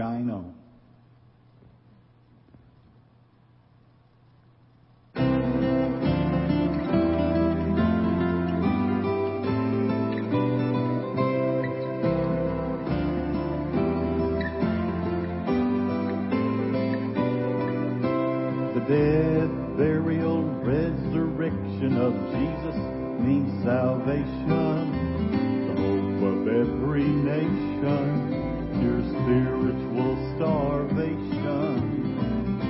shine on. The death, burial, resurrection of Jesus means salvation, the hope of every nation, your spiritual starvation.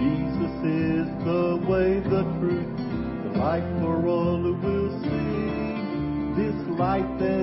Jesus is the way, the truth, the life for all who will see. This light that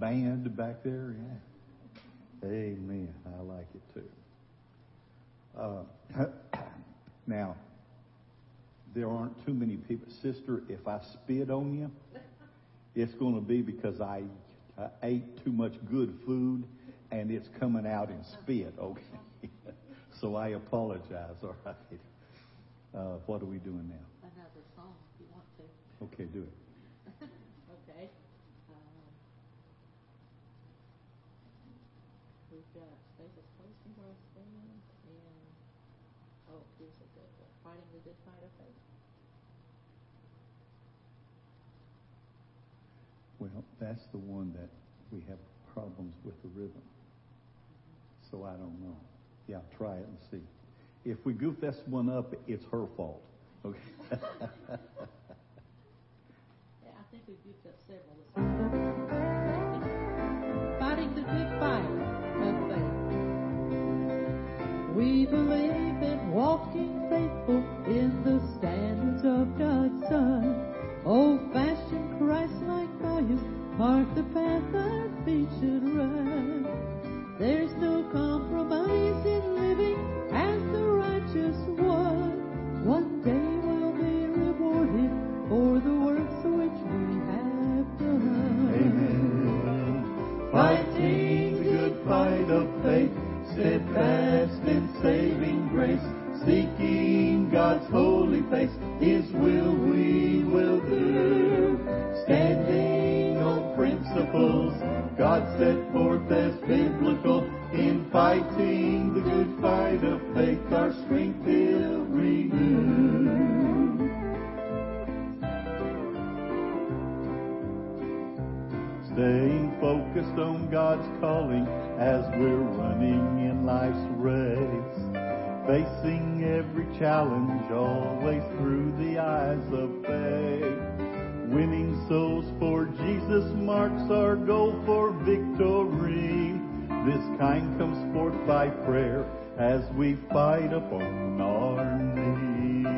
band back there? Yeah. Amen. I like it too. Uh, now, there aren't too many people. Sister, if I spit on you, it's going to be because I, I ate too much good food and it's coming out in spit, okay? so I apologize, all right? Uh, what are we doing now? another song if you want to. Okay, do it. Okay. Um, We've got Status Posting Brass Band and, here's a good Fighting the Good Fight of Faith. Well, that's the one that we have problems with the rhythm. So I don't know. Yeah, try it and see. If we goof this one up, it's her fault. Okay. Yeah, I think we've used up several fighting the good fight We believe in walking faithful in the standards of God's Son. Old-fashioned Christ-like values mark the path our feet should run. There's no compromise in living as the righteous one. One day we'll be rewarded for the works which we have done. Amen. Fighting the good fight of faith, steadfast God's holy face, His will we will do. Standing on principles God set forth as biblical, in fighting the good fight of faith, our strength He'll renew. Staying focused on God's calling as we're running in life's race facing every challenge always through the eyes of faith. Winning souls for Jesus marks our goal for victory. This kind comes forth by prayer as we fight upon our knees.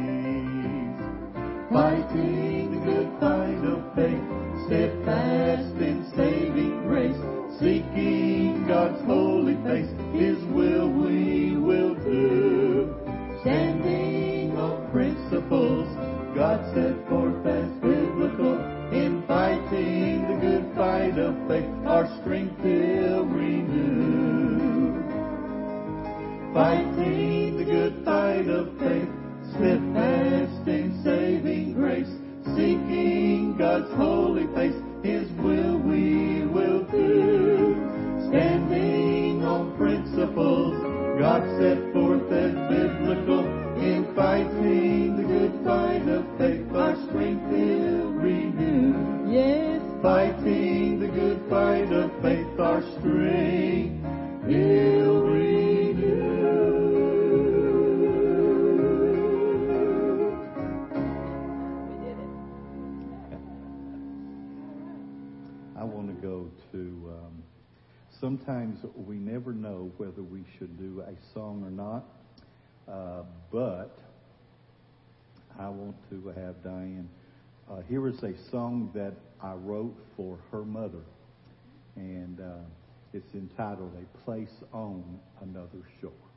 Fighting the good fight of faith, steadfast But I want to have Diane. Uh, here is a song that I wrote for her mother, and uh, it's entitled A Place on Another Shore.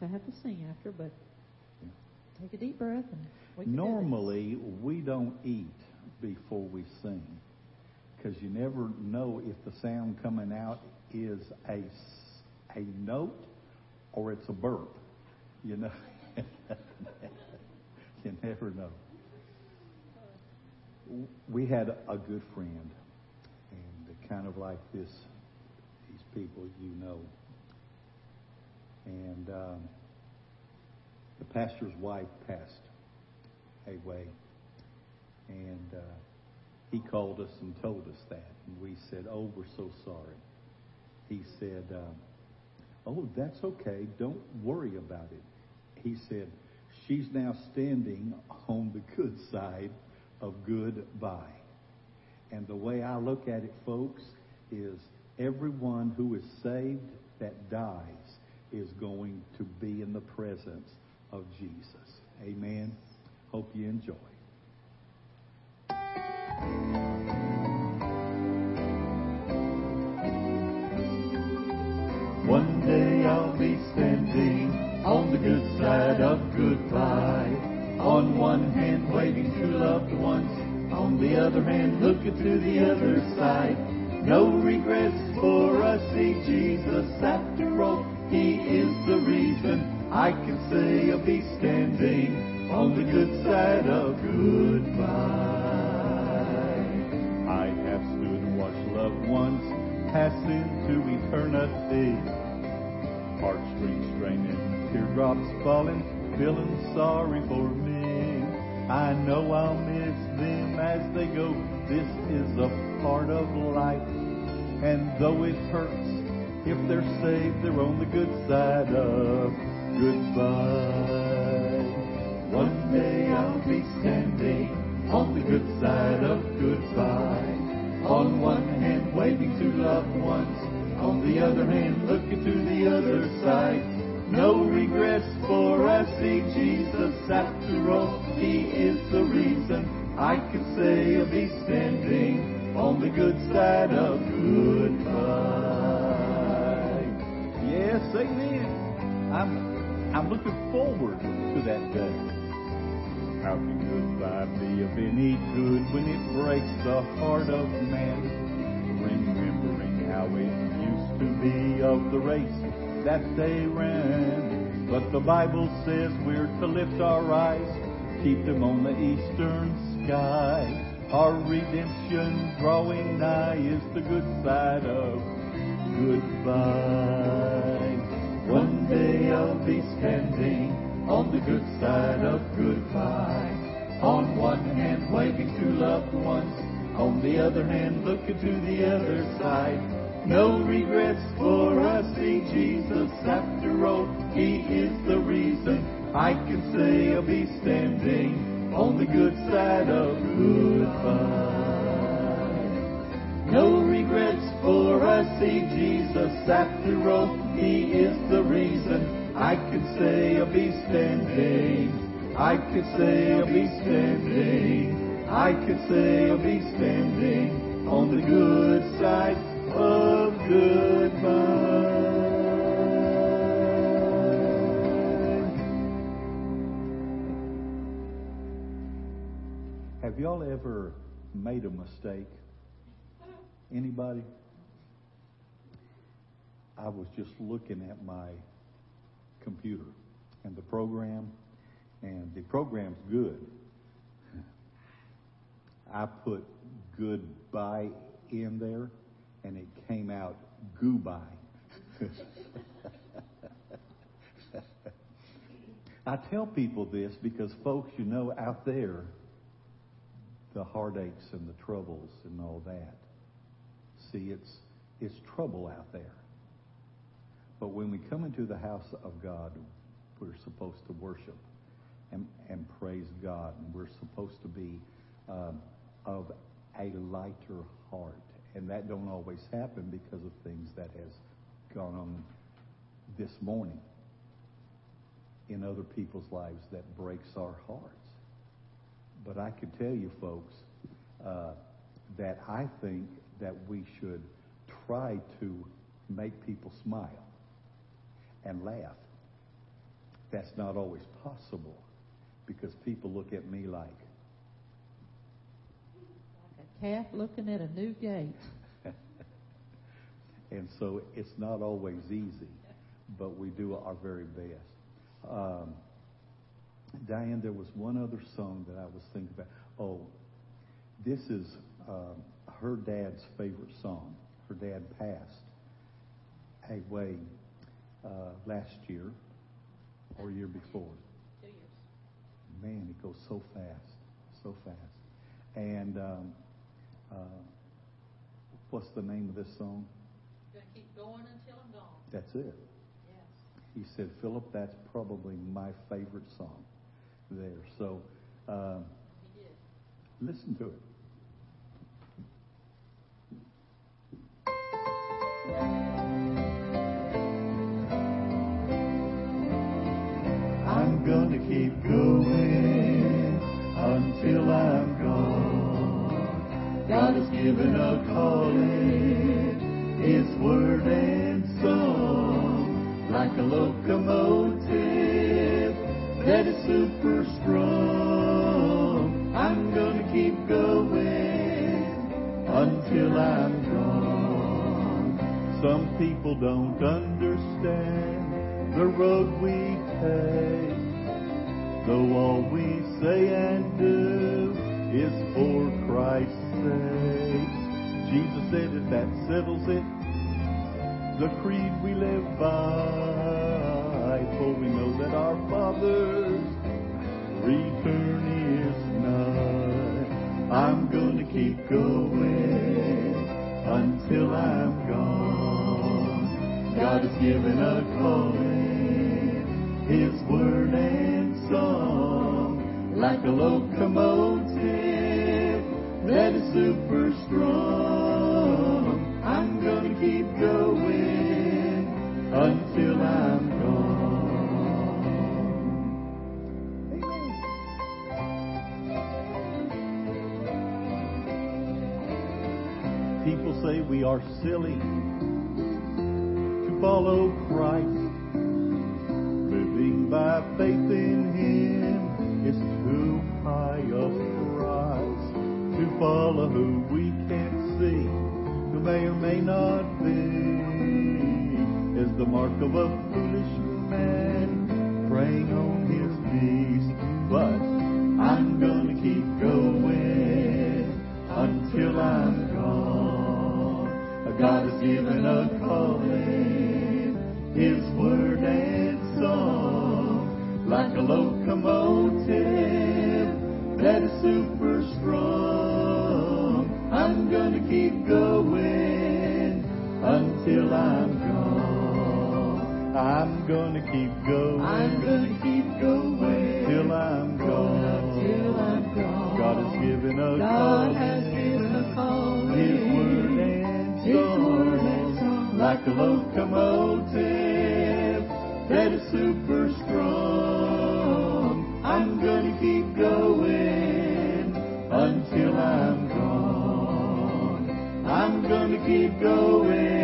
to have to sing after, but take a deep breath. We Normally, we don't eat before we sing because you never know if the sound coming out is a, a note or it's a burp. You know, you never know. We had a good friend, and kind of like this, these people you know and um, the pastor's wife passed away, and uh, he called us and told us that, and we said, "Oh, we're so sorry." He said, um, "Oh, that's okay. Don't worry about it." He said, "She's now standing on the good side of goodbye." And the way I look at it, folks, is everyone who is saved that dies is going to be in the presence of Jesus. Amen. Hope you enjoy. One day I'll be standing on the good side of goodbye. On one hand, waving to loved ones. On the other hand, looking to the other side. No regrets for Heartstrings straining, teardrops falling, feeling sorry for me. I know I'll miss them as they go. This is a part of life. And though it hurts, if they're saved, they're on the good side of goodbye. One day I'll be standing on the good side of goodbye. On one hand, waving to loved ones. On the other hand, looking to the other side. No regrets for I see Jesus after all. He is the reason I can say I'll be standing on the good side of goodbye. Yes, amen. I'm I'm looking forward to that day. How can goodbye be of any good when it breaks the heart of man? To be of the race that they ran. But the Bible says we're to lift our eyes, keep them on the eastern sky. Our redemption drawing nigh is the good side of goodbye. One day I'll be standing on the good side of goodbye. On one hand, waving to loved ones. On the other hand, looking to the other side. No regrets for us see Jesus after all. He is the reason I can say I'll be standing on the good side of goodbye. No regrets for us see Jesus after all. He is the reason I can say I'll be standing. I can say I'll be standing. I can say I'll be standing on the good side. Have y'all ever made a mistake? Anybody? I was just looking at my computer and the program, and the program's good. I put goodbye in there, and it came out goodbye. I tell people this because, folks, you know, out there, the heartaches and the troubles and all that. See, it's it's trouble out there. But when we come into the house of God, we're supposed to worship and, and praise God, and we're supposed to be um, of a lighter heart, and that don't always happen because of things that has gone on this morning in other people's lives that breaks our hearts. But I can tell you, folks, uh, that I think that we should try to make people smile and laugh. That's not always possible because people look at me like, Like a calf looking at a new gate. and so it's not always easy, but we do our very best. Um, Diane, there was one other song that I was thinking about. Oh, this is um, her dad's favorite song. Her dad passed away uh, last year or year before. Two years. Man, it goes so fast, so fast. And um, uh, what's the name of this song? Gonna keep going until I'm gone. That's it. Yes. He said, Philip, that's probably my favorite song there. So um, He did. listen to it. I'm gonna keep going until I'm gone. God has given a calling, His word and song, like a locomotive that is super strong. I'm gonna keep going until I'm gone. Some people don't understand the road we take. Though all we say and do is for Christ's sake. Jesus said that settles it. The creed we live by. For we know that our Father's return is nigh. I'm gonna keep going until I'm gone. God has given a calling, His word and song, like a locomotive that is super strong. I'm gonna keep going until I'm gone. People say we are silly to follow Christ. Living by faith in Him is too high. To follow who we can't see, who may or may not be, is the mark of a foolish man praying on his like a locomotive that is super strong. I'm gonna keep going until I'm gone. I'm gonna keep going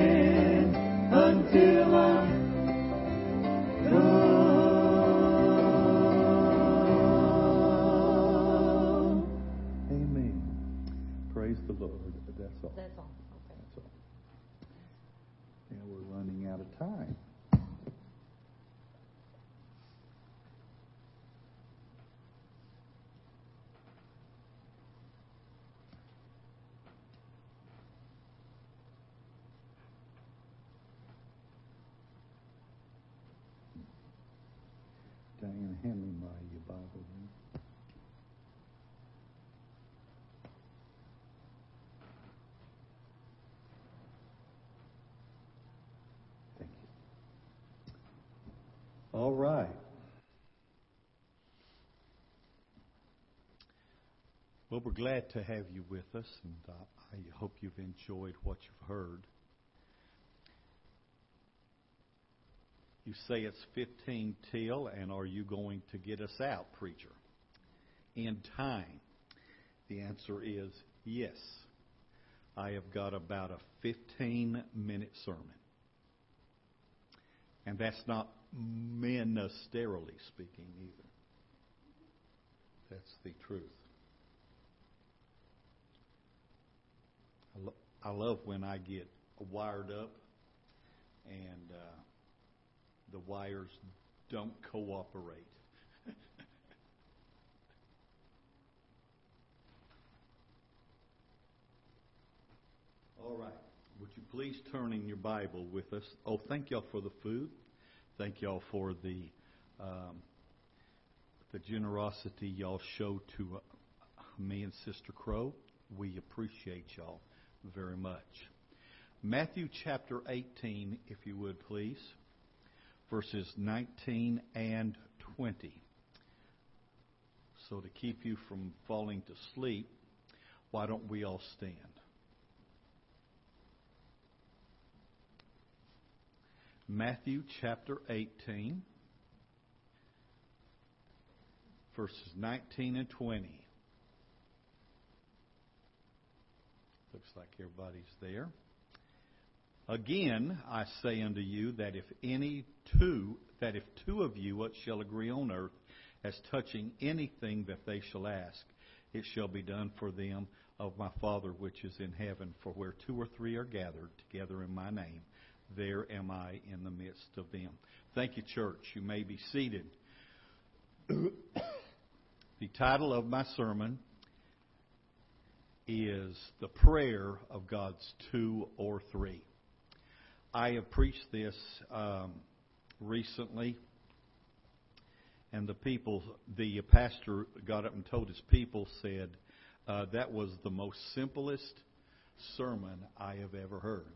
time. Diane, hand me my uh, Bible. here. Thank you. All right. Well, we're glad to have you with us, and uh, I hope you've enjoyed what you've heard. You say it's 15 till, and are you going to get us out, preacher? In time. The answer is yes. I have got about a 15 minute sermon. And that's not ministerially speaking either. That's the truth. I love when I get wired up and uh, the wires don't cooperate. All right. Would you please turn in your Bible with us? Oh, thank y'all for the food. Thank y'all for the um, the generosity y'all show to uh, me and Sister Crow. We appreciate y'all very much. Matthew chapter 18, if you would please, verses 19 and 20. So, to keep you from falling to sleep, why don't we all stand? Matthew chapter 18, verses 19 and 20. Looks like everybody's there. Again, I say unto you that if any two, that if two of you shall agree on earth as touching anything that they shall ask, it shall be done for them of my Father which is in heaven. For where two or three are gathered together in my name, there am I in the midst of them. Thank you, church. You may be seated. the title of my sermon is The Prayer of God's Two or Three. I have preached this um, recently, and the people, the pastor got up and told his people, said, uh, that was the most simplest sermon I have ever heard.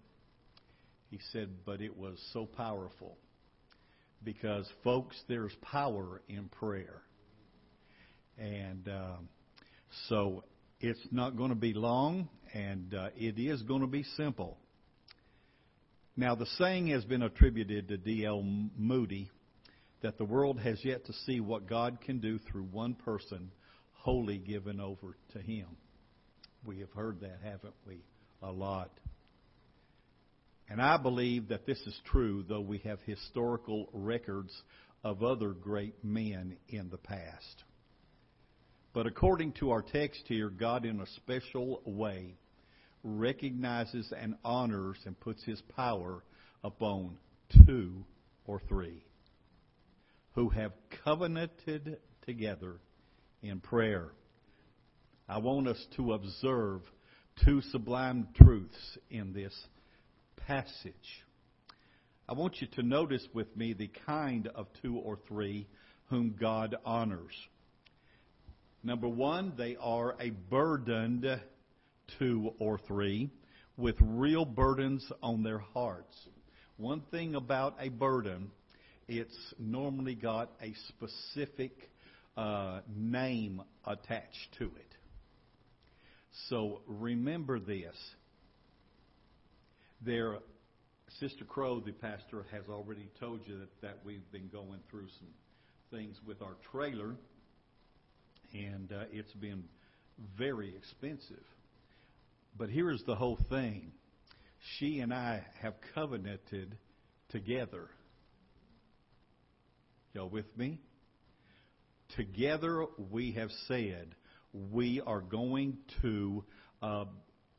He said, but it was so powerful. Because, folks, there's power in prayer. And um, so it's not going to be long, and uh, it is going to be simple. Now, the saying has been attributed to D.L. Moody that the world has yet to see what God can do through one person wholly given over to Him. We have heard that, haven't we? A lot. And I believe that this is true, though we have historical records of other great men in the past. But according to our text here, God, in a special way, recognizes and honors and puts his power upon two or three who have covenanted together in prayer. I want us to observe two sublime truths in this passage. I want you to notice with me the kind of two or three whom God honors. Number one, they are a burdened two or three with real burdens on their hearts. One thing about a burden, it's normally got a specific uh, name attached to it. So remember this. There, Sister Crow, the pastor, has already told you that, that we've been going through some things with our trailer, and uh, it's been very expensive. But here's the whole thing she and I have covenanted together. Y'all with me? Together we have said we are going to uh,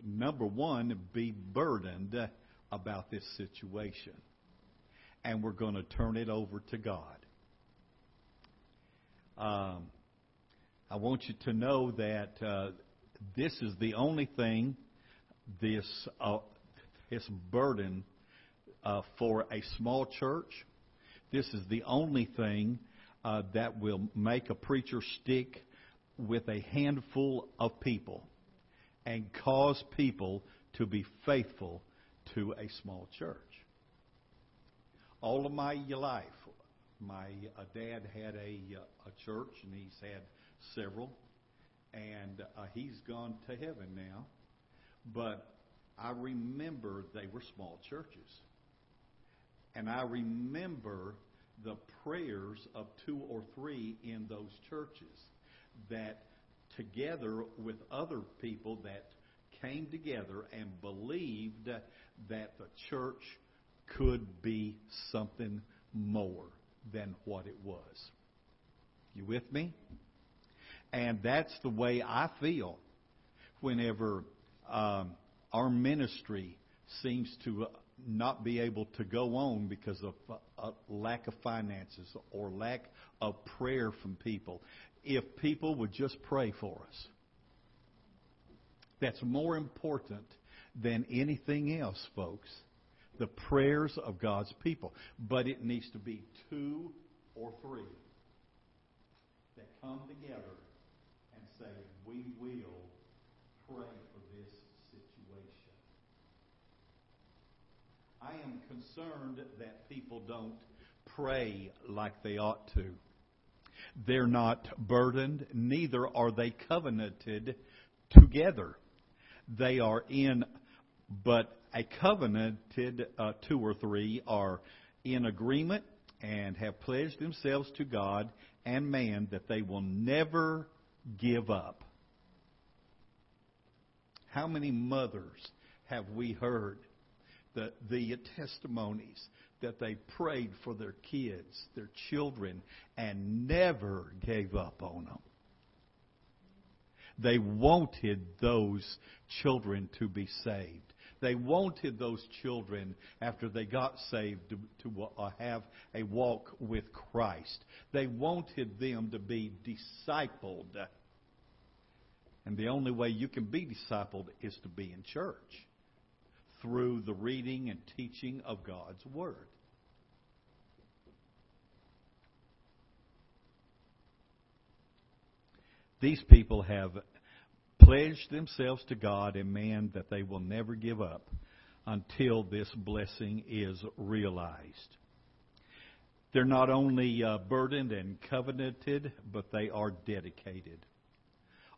number one, be burdened about this situation. And we're going to turn it over to God. Um, I want you to know that uh, this is the only thing, this, uh, this burden uh, for a small church. This is the only thing uh, that will make a preacher stick with a handful of people and cause people to be faithful to a small church. All of my life, my uh, dad had a, uh, a church, and he's had several, and uh, he's gone to heaven now. But I remember they were small churches. And I remember the prayers of two or three in those churches that together with other people that came together and believed that the church could be something more than what it was. You with me? And that's the way I feel whenever um, our ministry seems to not be able to go on because of a lack of finances or lack of prayer from people. If people would just pray for us, that's more important than anything else, folks. The prayers of God's people. But it needs to be two or three that come together and say, We will pray for this situation. I am concerned that people don't pray like they ought to. They're not burdened, neither are they covenanted together. They are in, but a covenanted uh, two or three are in agreement and have pledged themselves to God and man that they will never give up. How many mothers have we heard the, the testimonies that they prayed for their kids, their children, and never gave up on them? They wanted those children to be saved. They wanted those children, after they got saved, to, to uh, have a walk with Christ. They wanted them to be discipled. And the only way you can be discipled is to be in church through the reading and teaching of God's Word. These people have pledged themselves to God and man that they will never give up until this blessing is realized. They're not only uh, burdened and covenanted, but they are dedicated.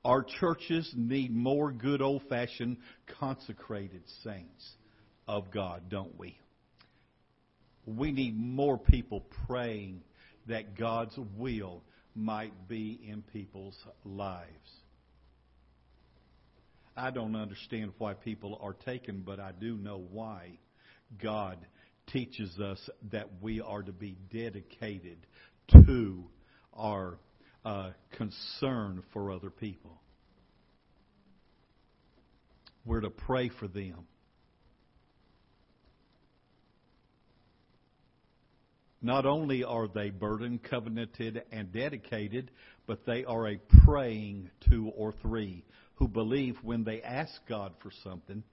Our churches need more good old fashioned consecrated saints of God, don't we? We need more people praying that God's will might be in people's lives. I don't understand why people are taken, but I do know why God teaches us that we are to be dedicated to our uh, concern for other people. We're to pray for them. Not only are they burdened, covenanted, and dedicated, but they are a praying two or three who believe when they ask God for something,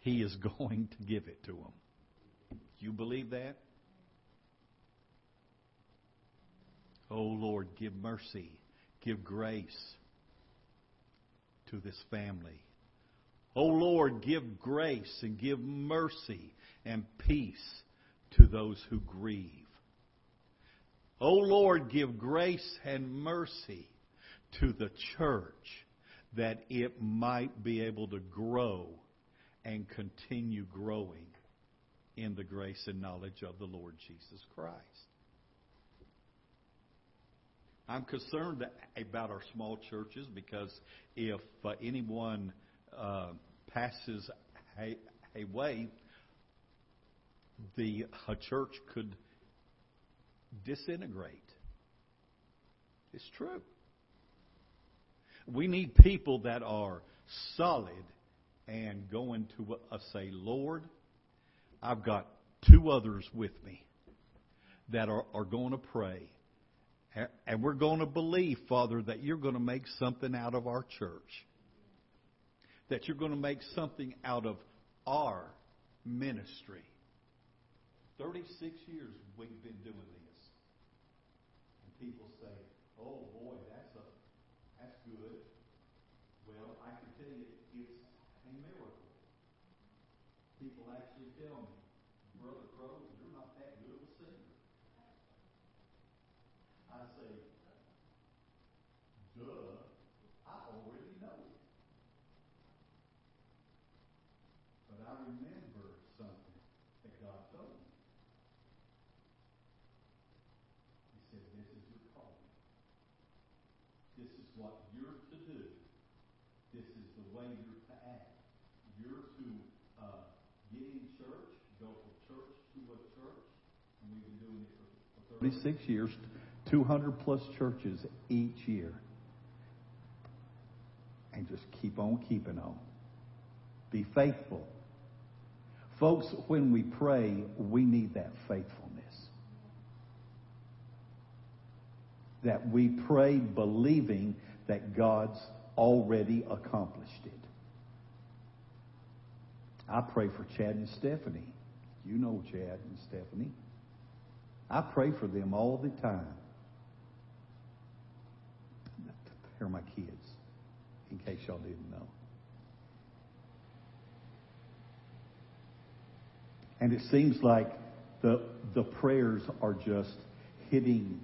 He is going to give it to them. You believe that? Oh Lord, give mercy, give grace to this family. Oh Lord, give grace and give mercy and peace to those who grieve. O oh Lord, give grace and mercy to the church that it might be able to grow and continue growing in the grace and knowledge of the Lord Jesus Christ. I'm concerned about our small churches because if uh, anyone uh, passes away, the a church could disintegrate. It's true. We need people that are solid and going to uh, say, Lord, I've got two others with me that are, are going to pray. And we're going to believe, Father, that you're going to make something out of our church. That you're going to make something out of our ministry. 36 years we've been doing this And people say, oh boy, that's a, that's good. Well, I can tell you it's a miracle. People actually tell me, Brother Crow, you're not that good of a singer. I say, duh, I already know it. But I remember something that God told me. He said, this is this is what you're to do. This is the way you're to act. You're to uh, get in church, go from church to a church, and we've been doing it for, for 36 years, 200 plus churches each year. And just keep on keeping on. Be faithful. Folks, when we pray, we need that faithfulness. That we pray believing that God's already accomplished it. I pray for Chad and Stephanie. You know Chad and Stephanie. I pray for them all the time. They're my kids, in case y'all didn't know. And it seems like the, the prayers are just hitting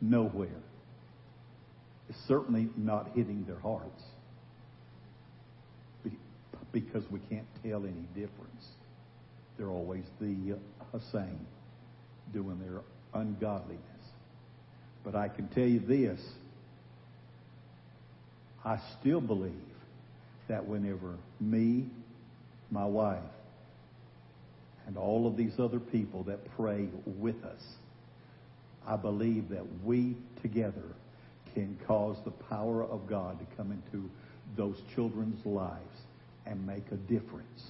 nowhere. It's certainly not hitting their hearts because we can't tell any difference. They're always the uh, same, doing their ungodliness. But I can tell you this I still believe that whenever me, my wife, and all of these other people that pray with us, I believe that we together can cause the power of God to come into those children's lives and make a difference.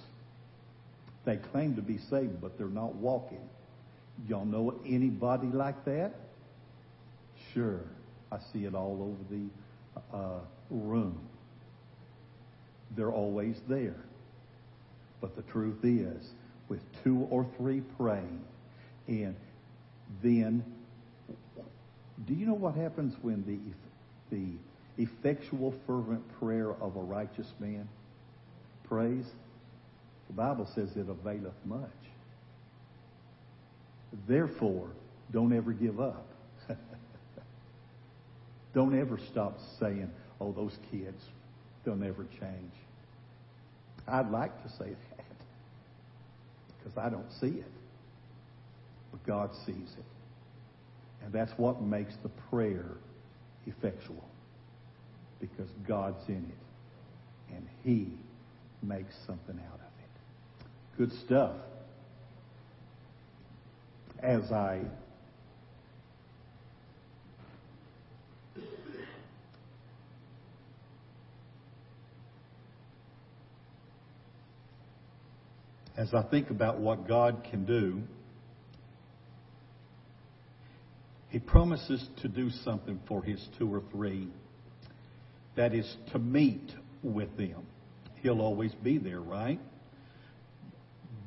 They claim to be saved, but they're not walking. Y'all know anybody like that? Sure. I see it all over the uh, room. They're always there. But the truth is, with two or three praying, and then, do you know what happens when the the effectual, fervent prayer of a righteous man prays? The Bible says it availeth much. Therefore, don't ever give up. don't ever stop saying, oh, those kids, they'll never change. I'd like to say that because I don't see it. But God sees it. And that's what makes the prayer effectual because God's in it and He makes something out of it. Good stuff. As I as I think about what God can do, He promises to do something for His two or three. That is to meet with them. He'll always be there, right?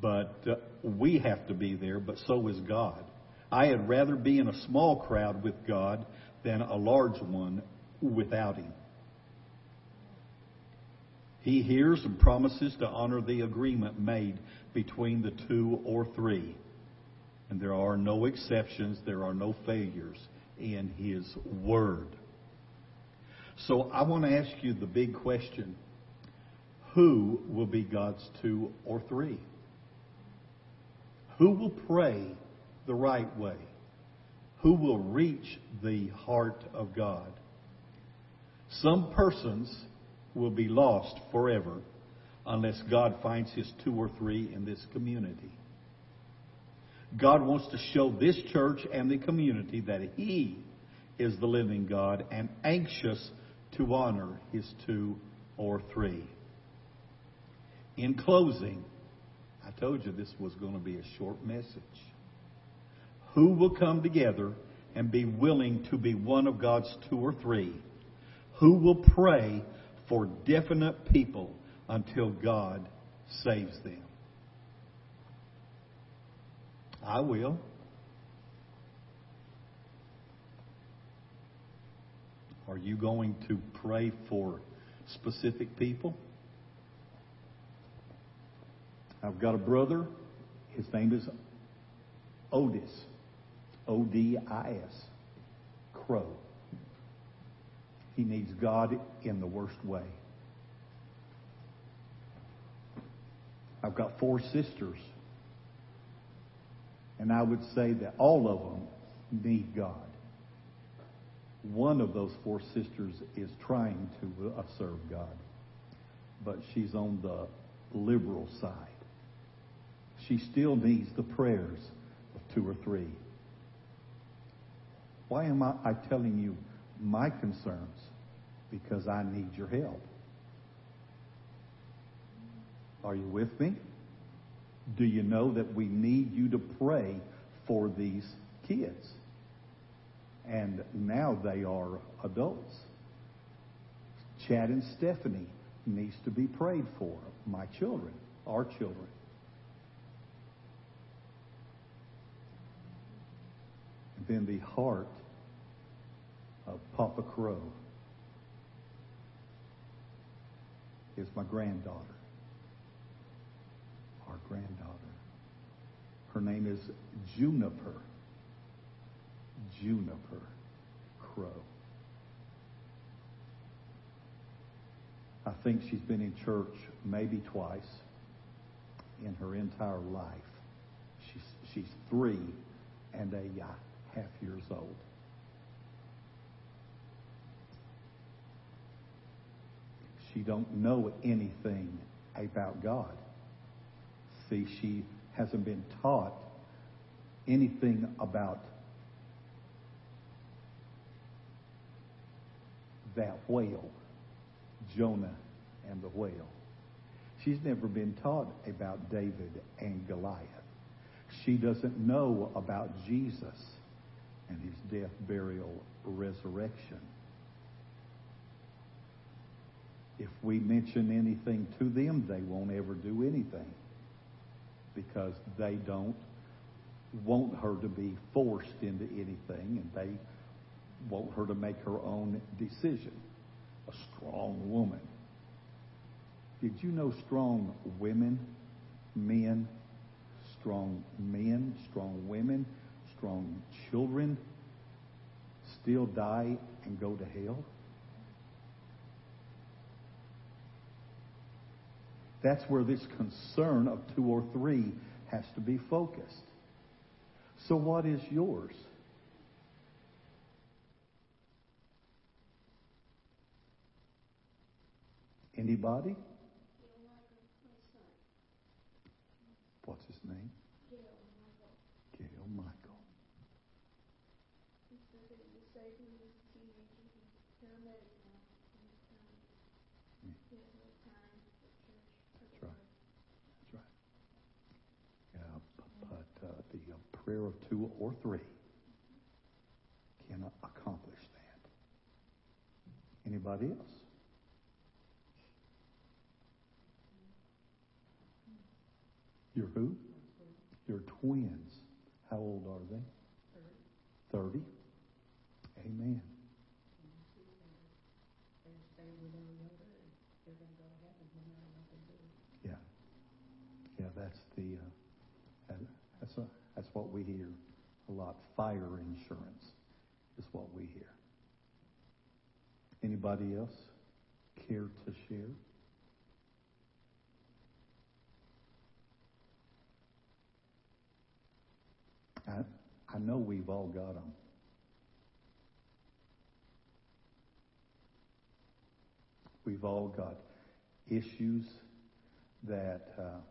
But uh, we have to be there, but so is God. I had rather be in a small crowd with God than a large one without Him. He hears and promises to honor the agreement made between the two or three. And there are no exceptions, there are no failures in His Word. So I want to ask you the big question who will be God's two or three? Who will pray the right way? Who will reach the heart of God? Some persons will be lost forever unless God finds his two or three in this community. God wants to show this church and the community that he is the living God and anxious to honor his two or three. In closing, I told you this was going to be a short message. Who will come together and be willing to be one of God's two or three? Who will pray for definite people until God saves them. I will. Are you going to pray for specific people? I've got a brother. His name is Odis. O D I S. Crow. He needs God in the worst way. I've got four sisters. And I would say that all of them need God. One of those four sisters is trying to uh, serve God, but she's on the liberal side. She still needs the prayers of two or three. Why am I, I telling you my concerns because I need your help. Are you with me? Do you know that we need you to pray for these kids? And now they are adults. Chad and Stephanie needs to be prayed for. My children, our children. Then the heart of Papa Crow is my granddaughter. Our granddaughter. Her name is Juniper. Juniper Crow. I think she's been in church maybe twice in her entire life. She's, she's three and a half years old. She don't know anything about God. See, she hasn't been taught anything about that whale, Jonah and the whale. She's never been taught about David and Goliath. She doesn't know about Jesus and his death, burial, resurrection. If we mention anything to them, they won't ever do anything because they don't want her to be forced into anything and they want her to make her own decision. A strong woman. Did you know strong women, men, strong men, strong women, strong children still die and go to hell? That's where this concern of two or three has to be focused. So, what is yours? Anybody? What's his name? Gail Michael. That's right. That's right. Yeah, b- but uh, the uh, prayer of two or three cannot accomplish that. Anybody else? You're who? You're twins. How old are they? Thirty. Amen. Yeah. Yeah, that's the, uh, that- that's, a, that's what we hear a lot. Fire insurance is what we hear. Anybody else care to share? I, I know we've all got them. We've all got issues that. Uh,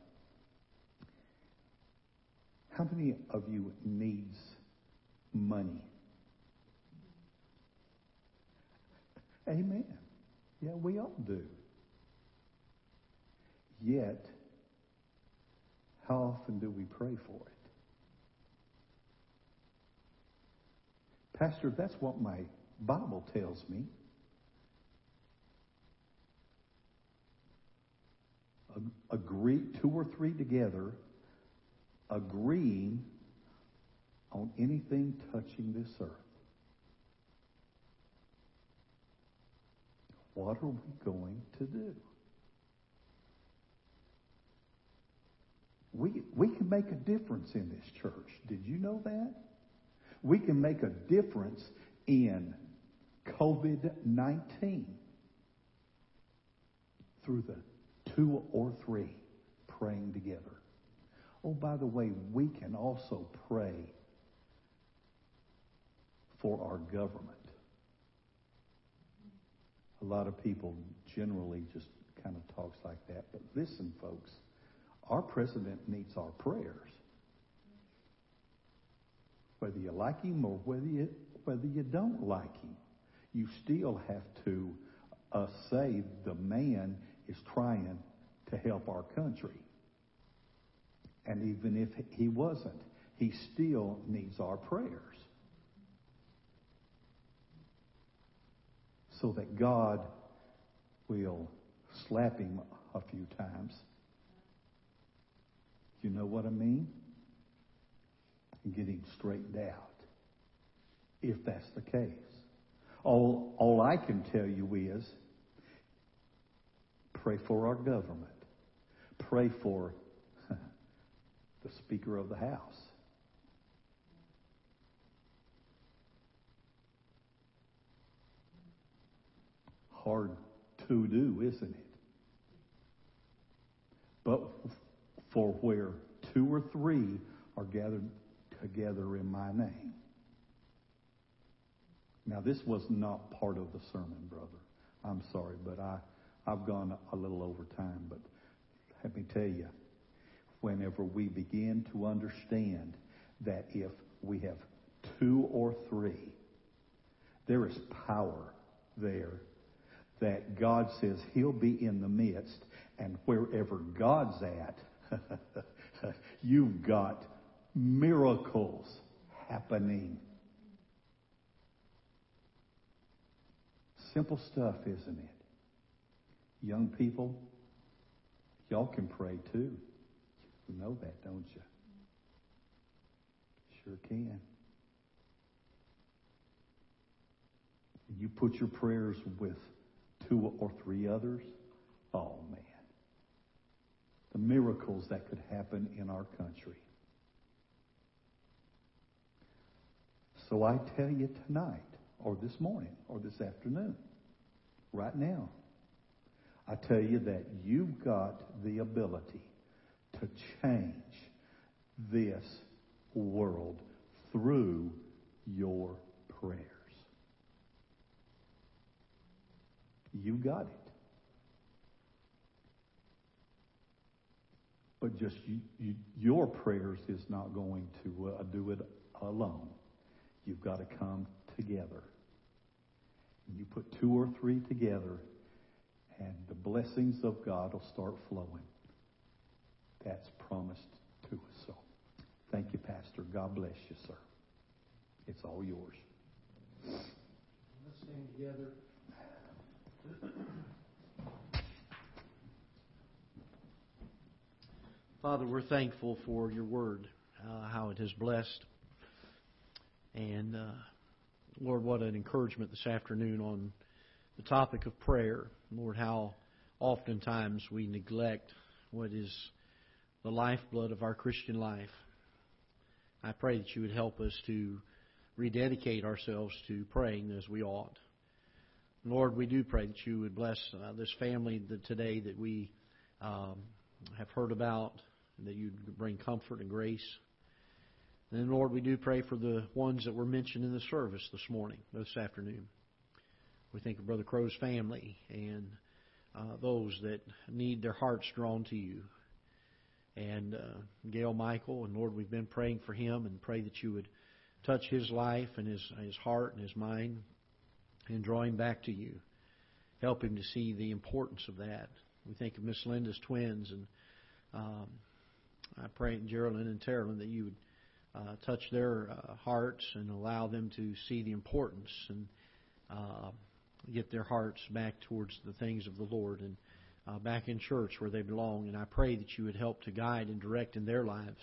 how many of you needs money? Amen. Yeah, we all do. Yet, how often do we pray for it? Pastor, that's what my Bible tells me. Agree, two or three together, agreeing on anything touching this earth. What are we going to do? We, we can make a difference in this church. Did you know that? We can make a difference in COVID 19 through the two or three praying together. Oh, by the way, we can also pray for our government. A lot of people generally just kind of talks like that. But listen, folks, our president needs our prayers. Whether you like him or whether you, whether you don't like him, you still have to uh, say the man is trying to help our country. And even if he wasn't, he still needs our prayers. So that God will slap him a few times. You know what I mean? And get him straightened out. If that's the case. All, all I can tell you is pray for our government. Pray for the Speaker of the House. Hard to do, isn't it? But for where two or three are gathered together in my name. Now, this was not part of the sermon, brother. I'm sorry, but I, I've gone a little over time. But let me tell you, whenever we begin to understand that if we have two or three, there is power there that God says He'll be in the midst, and wherever God's at, you've got miracles happening. Simple stuff, isn't it? Young people, y'all can pray too. Know that, don't you? Sure can. You put your prayers with two or three others. Oh, man. The miracles that could happen in our country. So I tell you tonight, or this morning, or this afternoon, right now, I tell you that you've got the ability to change this world through your prayers. You got it. But just you, you, your prayers is not going to uh, do it alone. You've got to come together. You put two or three together, and the blessings of God will start flowing. That's promised to us. So, thank you, Pastor. God bless you, sir. It's all yours. Let's stand together. Father, we're thankful for your word, uh, how it has blessed. And uh, Lord, what an encouragement this afternoon on the topic of prayer. Lord, how oftentimes we neglect what is the lifeblood of our Christian life. I pray that you would help us to rededicate ourselves to praying as we ought. Lord, we do pray that you would bless uh, this family today that we um, have heard about, and that you'd bring comfort and grace. And then, Lord, we do pray for the ones that were mentioned in the service this morning, this afternoon. We think of Brother Crow's family and uh, those that need their hearts drawn to you. And uh, Gail Michael, and Lord, we've been praying for him and pray that you would touch his life and his, his heart and his mind and draw him back to you. Help him to see the importance of that. We think of Miss Linda's twins, and um, I pray, Geraldine and Terrell, that you would uh, touch their uh, hearts and allow them to see the importance and uh, get their hearts back towards the things of the Lord and uh, back in church where they belong. And I pray that you would help to guide and direct in their lives.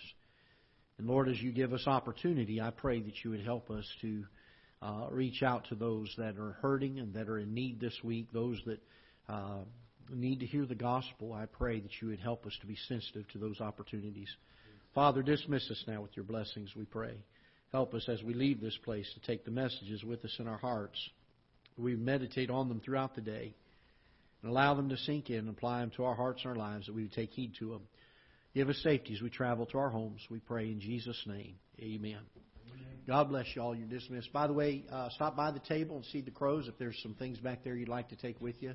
And Lord, as you give us opportunity, I pray that you would help us to uh, reach out to those that are hurting and that are in need this week, those that uh, need to hear the gospel. I pray that you would help us to be sensitive to those opportunities. Father, dismiss us now with your blessings, we pray. Help us as we leave this place to take the messages with us in our hearts. We meditate on them throughout the day and allow them to sink in and apply them to our hearts and our lives that we would take heed to them. Give us safety as we travel to our homes. We pray in Jesus' name. Amen. God bless you all. You're dismissed. By the way, uh, stop by the table and see the Crows if there's some things back there you'd like to take with you.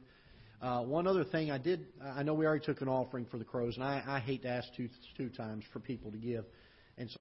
Uh, one other thing I did, I know we already took an offering for the Crows, and I, I hate to ask two, two times for people to give. And so